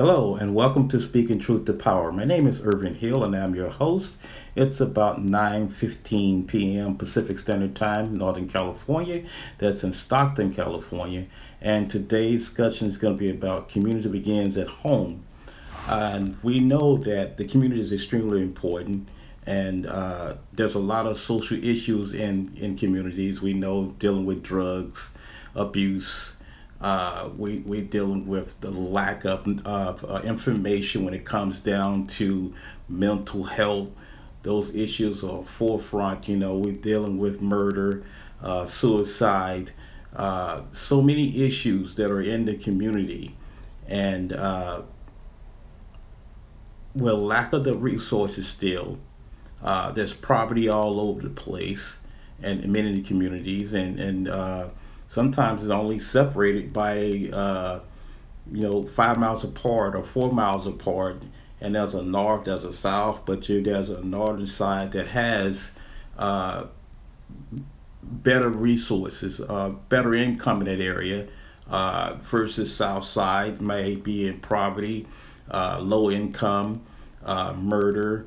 Hello and welcome to Speaking Truth to Power. My name is Irvin Hill and I'm your host. It's about 9:15 p.m. Pacific Standard Time, Northern California. That's in Stockton, California. And today's discussion is going to be about community begins at home. And we know that the community is extremely important and uh, there's a lot of social issues in, in communities. We know dealing with drugs, abuse, uh, we we're dealing with the lack of, of uh, information when it comes down to mental health. Those issues are forefront. You know, we're dealing with murder, uh, suicide, uh, so many issues that are in the community, and uh, well, lack of the resources still. Uh, there's property all over the place, and in many communities, and and sometimes it's only separated by uh, you know five miles apart or four miles apart and there's a north there's a south but you, there's a northern side that has uh, better resources uh, better income in that area uh, versus south side may be in poverty uh, low income uh, murder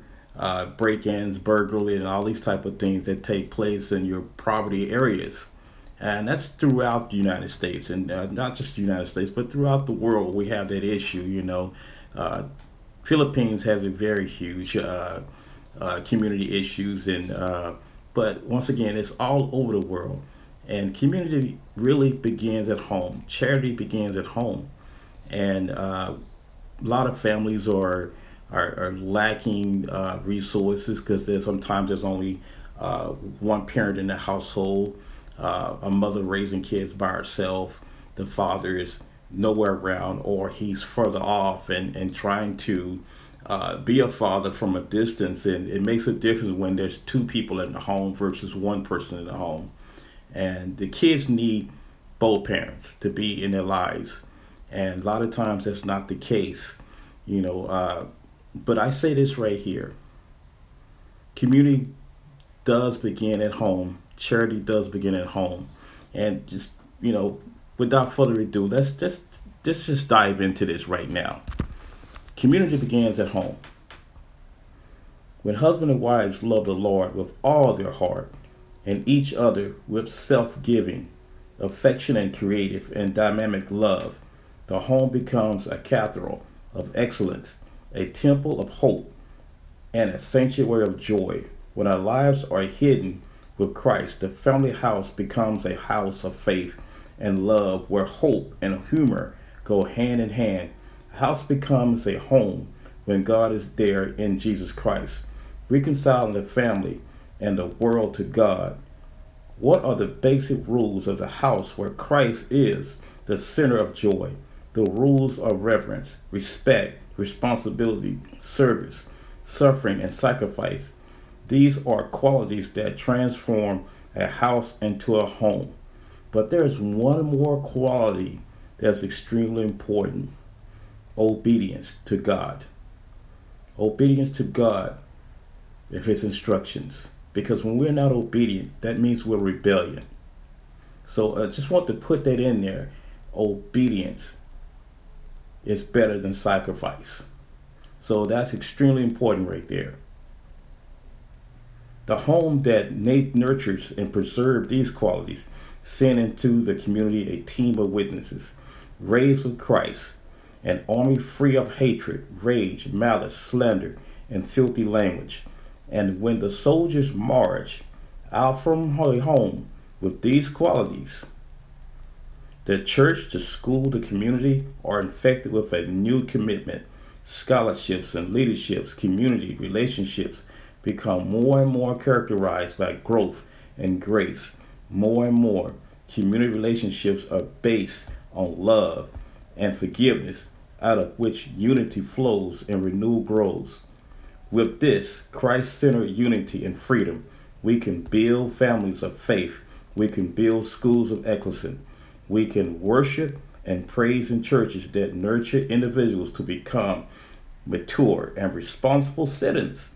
break-ins burglary and all these type of things that take place in your poverty areas and that's throughout the United States, and uh, not just the United States, but throughout the world. We have that issue. You know, uh, Philippines has a very huge uh, uh community issues, and uh, but once again, it's all over the world. And community really begins at home. Charity begins at home, and uh, a lot of families are are, are lacking resources because there's sometimes there's only one parent in the household uh, a mother raising kids by herself, the father is nowhere around, or he's further off and, and trying to uh, be a father from a distance. And it makes a difference when there's two people in the home versus one person in the home. And the kids need both parents to be in their lives. And a lot of times that's not the case, you know. Uh, but I say this right here community does begin at home charity does begin at home. And just, you know, without further ado, let's just let's just dive into this right now. Community begins at home. When husband and wives love the Lord with all their heart and each other with self giving, affection, and creative and dynamic love, the home becomes a cathedral of excellence, a temple of hope, and a sanctuary of joy. When our lives are hidden with Christ, the family house becomes a house of faith and love where hope and humor go hand in hand. A house becomes a home when God is there in Jesus Christ, reconciling the family and the world to God. What are the basic rules of the house where Christ is the center of joy? The rules of reverence, respect, responsibility, service, suffering, and sacrifice. These are qualities that transform a house into a home. But there's one more quality that's extremely important obedience to God. Obedience to God if His instructions. Because when we're not obedient, that means we're rebellion. So I just want to put that in there. Obedience is better than sacrifice. So that's extremely important right there. The home that nurtures and preserves these qualities send into the community a team of witnesses raised with Christ, an army free of hatred, rage, malice, slander, and filthy language. And when the soldiers march out from home with these qualities, the church, the school, the community are infected with a new commitment, scholarships and leaderships, community relationships, become more and more characterized by growth and grace. More and more, community relationships are based on love and forgiveness, out of which unity flows and renewal grows. With this Christ centered unity and freedom, we can build families of faith. We can build schools of excellence. We can worship and praise in churches that nurture individuals to become mature and responsible citizens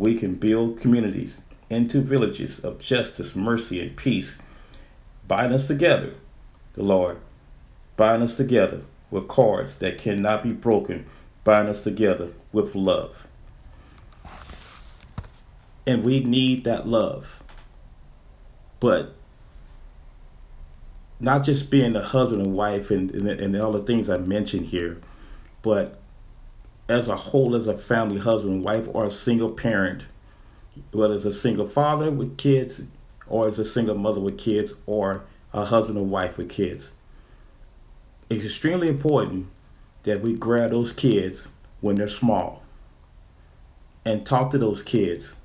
we can build communities into villages of justice, mercy, and peace. Bind us together, the Lord. Bind us together with cords that cannot be broken bind us together with love. And we need that love. But not just being a husband and wife and, and, and all the things I mentioned here, but as a whole, as a family, husband, wife, or a single parent, whether it's a single father with kids, or as a single mother with kids, or a husband and wife with kids. It's extremely important that we grab those kids when they're small and talk to those kids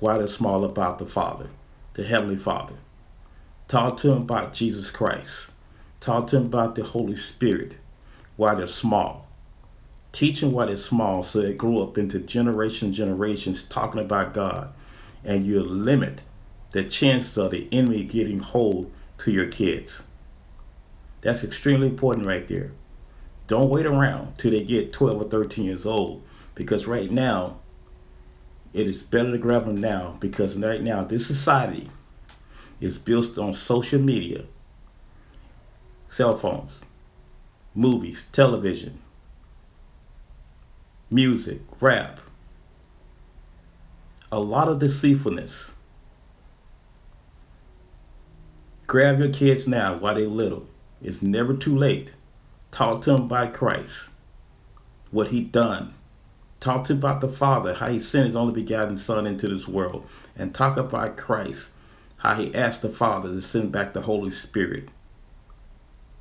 while they're small about the Father, the Heavenly Father. Talk to them about Jesus Christ. Talk to them about the Holy Spirit while they're small. Teach what is small so it grew up into generations generations talking about God. And you limit the chances of the enemy getting hold to your kids. That's extremely important right there. Don't wait around till they get 12 or 13 years old because right now it is better to grab them now because right now this society is built on social media, cell phones, movies, television, music, rap. A lot of deceitfulness. Grab your kids now while they're little. It's never too late. Talk to them about Christ, what he done. Talk to them about the Father, how he sent his only begotten Son into this world. And talk about Christ, how he asked the Father to send back the Holy Spirit.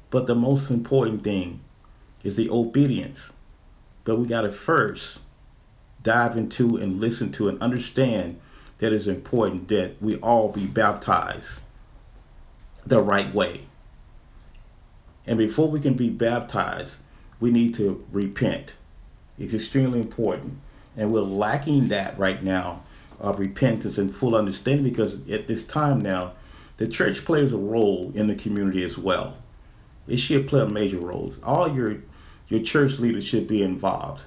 But the most important thing is the obedience. But we got to first dive into and listen to and understand that it's important that we all be baptized the right way. And before we can be baptized, we need to repent. It's extremely important. And we're lacking that right now of repentance and full understanding because at this time now, the church plays a role in the community as well. It should play a major role. All your your church leaders should be involved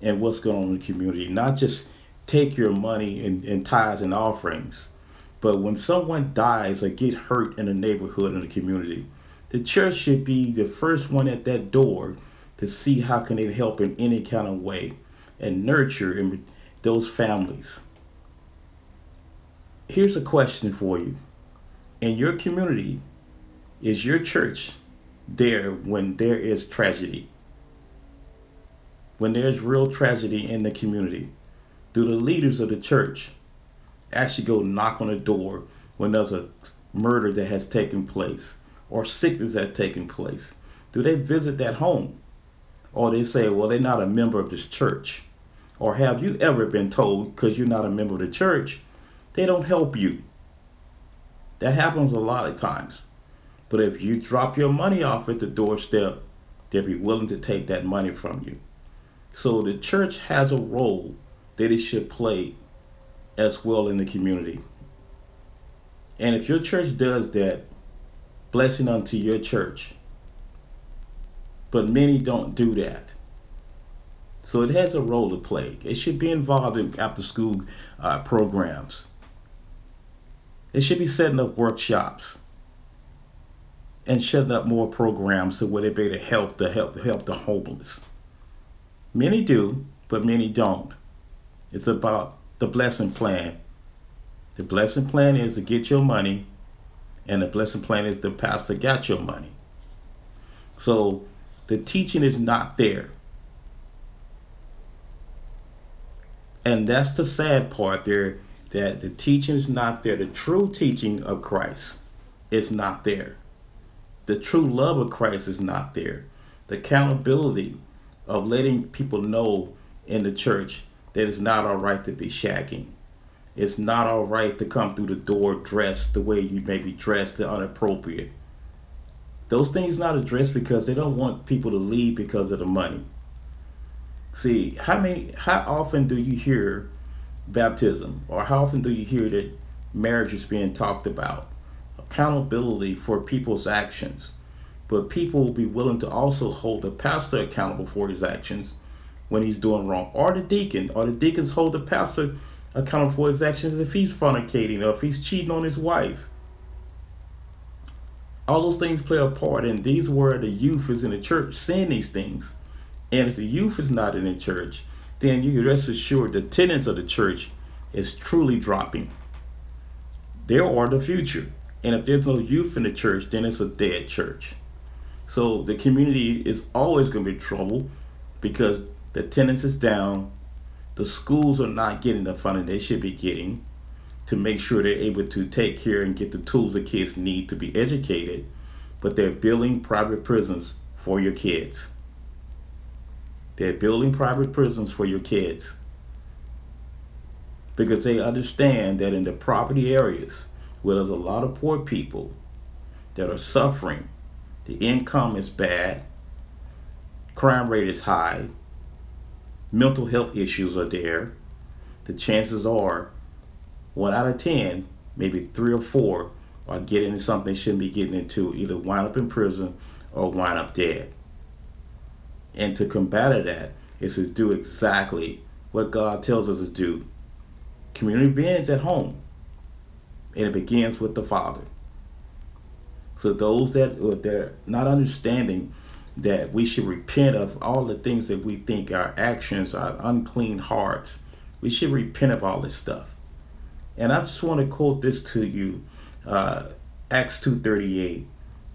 in what's going on in the community, not just take your money and, in tithes and offerings, but when someone dies or get hurt in a neighborhood in the community, the church should be the first one at that door to see how can they help in any kind of way and nurture those families here's a question for you. In your community, is your church there when there is tragedy? When there's real tragedy in the community, do the leaders of the church actually go knock on the door when there's a murder that has taken place or sickness that taken place? Do they visit that home? Or they say, well, they're not a member of this church. Or have you ever been told, because you're not a member of the church, they don't help you. That happens a lot of times. But if you drop your money off at the doorstep, they'll be willing to take that money from you. So the church has a role that it should play as well in the community. And if your church does that, blessing unto your church. But many don't do that. So it has a role to play. It should be involved in after school uh, programs. It should be setting up workshops and setting up more programs so where they be to help the help help the homeless. Many do, but many don't. It's about the blessing plan. The blessing plan is to get your money, and the blessing plan is the pastor got your money. So the teaching is not there. And that's the sad part there that the teaching is not there. The true teaching of Christ is not there. The true love of Christ is not there. The accountability of letting people know in the church that it's not all right to be shagging. It's not all right to come through the door dressed the way you may be dressed, the inappropriate. Those things not addressed because they don't want people to leave because of the money. See, how many how often do you hear baptism? Or how often do you hear that marriage is being talked about? Accountability for people's actions. But people will be willing to also hold the pastor accountable for his actions when he's doing wrong. Or the deacon. Or the deacons hold the pastor accountable for his actions if he's fornicating or if he's cheating on his wife. All those things play a part, and these were the youth is in the church seeing these things. And if the youth is not in the church, then you can rest assured the tenants of the church is truly dropping. There are the future. And if there's no youth in the church, then it's a dead church. So the community is always going to be trouble because the attendance is down. The schools are not getting the funding they should be getting to make sure they're able to take care and get the tools the kids need to be educated. But they're building private prisons for your kids. They're building private prisons for your kids because they understand that in the property areas where there's a lot of poor people that are suffering, the income is bad, crime rate is high, mental health issues are there. The chances are one out of 10, maybe three or four, are getting into something they shouldn't be getting into, either wind up in prison or wind up dead. And to combat that is to do exactly what God tells us to do. Community begins at home, and it begins with the Father. So those that are they're not understanding that we should repent of all the things that we think our actions, our unclean hearts. We should repent of all this stuff. And I just want to quote this to you, uh, Acts two thirty eight,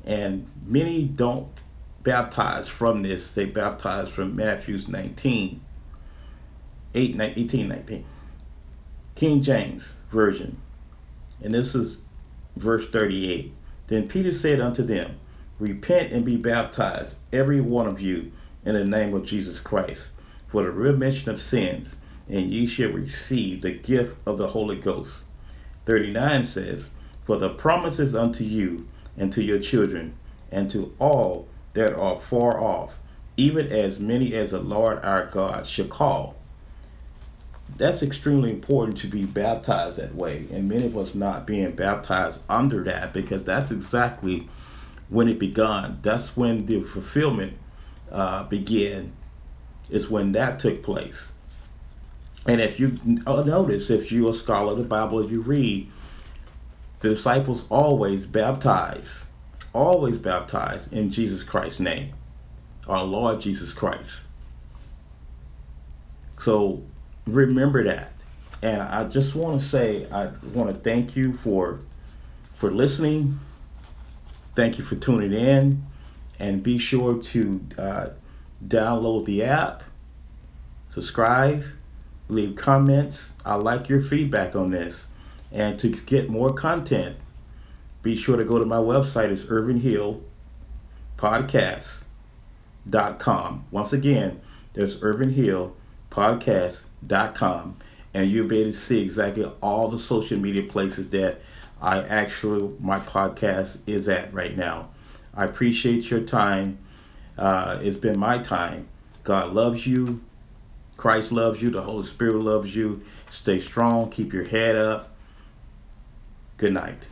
and many don't baptize from this. They baptize from Matthew's 19, 8, 18, 19. King James Version. And this is verse 38. Then Peter said unto them, Repent and be baptized, every one of you, in the name of Jesus Christ, for the remission of sins, and ye shall receive the gift of the Holy Ghost. 39 says, For the promises unto you and to your children, and to all that are far off, even as many as the Lord our God shall call. That's extremely important to be baptized that way, and many of us not being baptized under that because that's exactly when it began. That's when the fulfillment uh, began, is when that took place. And if you uh, notice, if you're a scholar of the Bible, if you read, the disciples always baptize always baptized in Jesus Christ's name, our Lord Jesus Christ. So remember that. And I just want to say I want to thank you for for listening. Thank you for tuning in, and be sure to uh, download the app, subscribe, leave comments. I like your feedback on this, and to get more content be sure to go to my website. It's Irvin Hill Podcast.com. Once again, there's Irvin Hill Podcast.com. And you'll be able to see exactly all the social media places that I actually, my podcast is at right now. I appreciate your time. Uh, it's been my time. God loves you. Christ loves you. The Holy Spirit loves you. Stay strong. Keep your head up. Good night.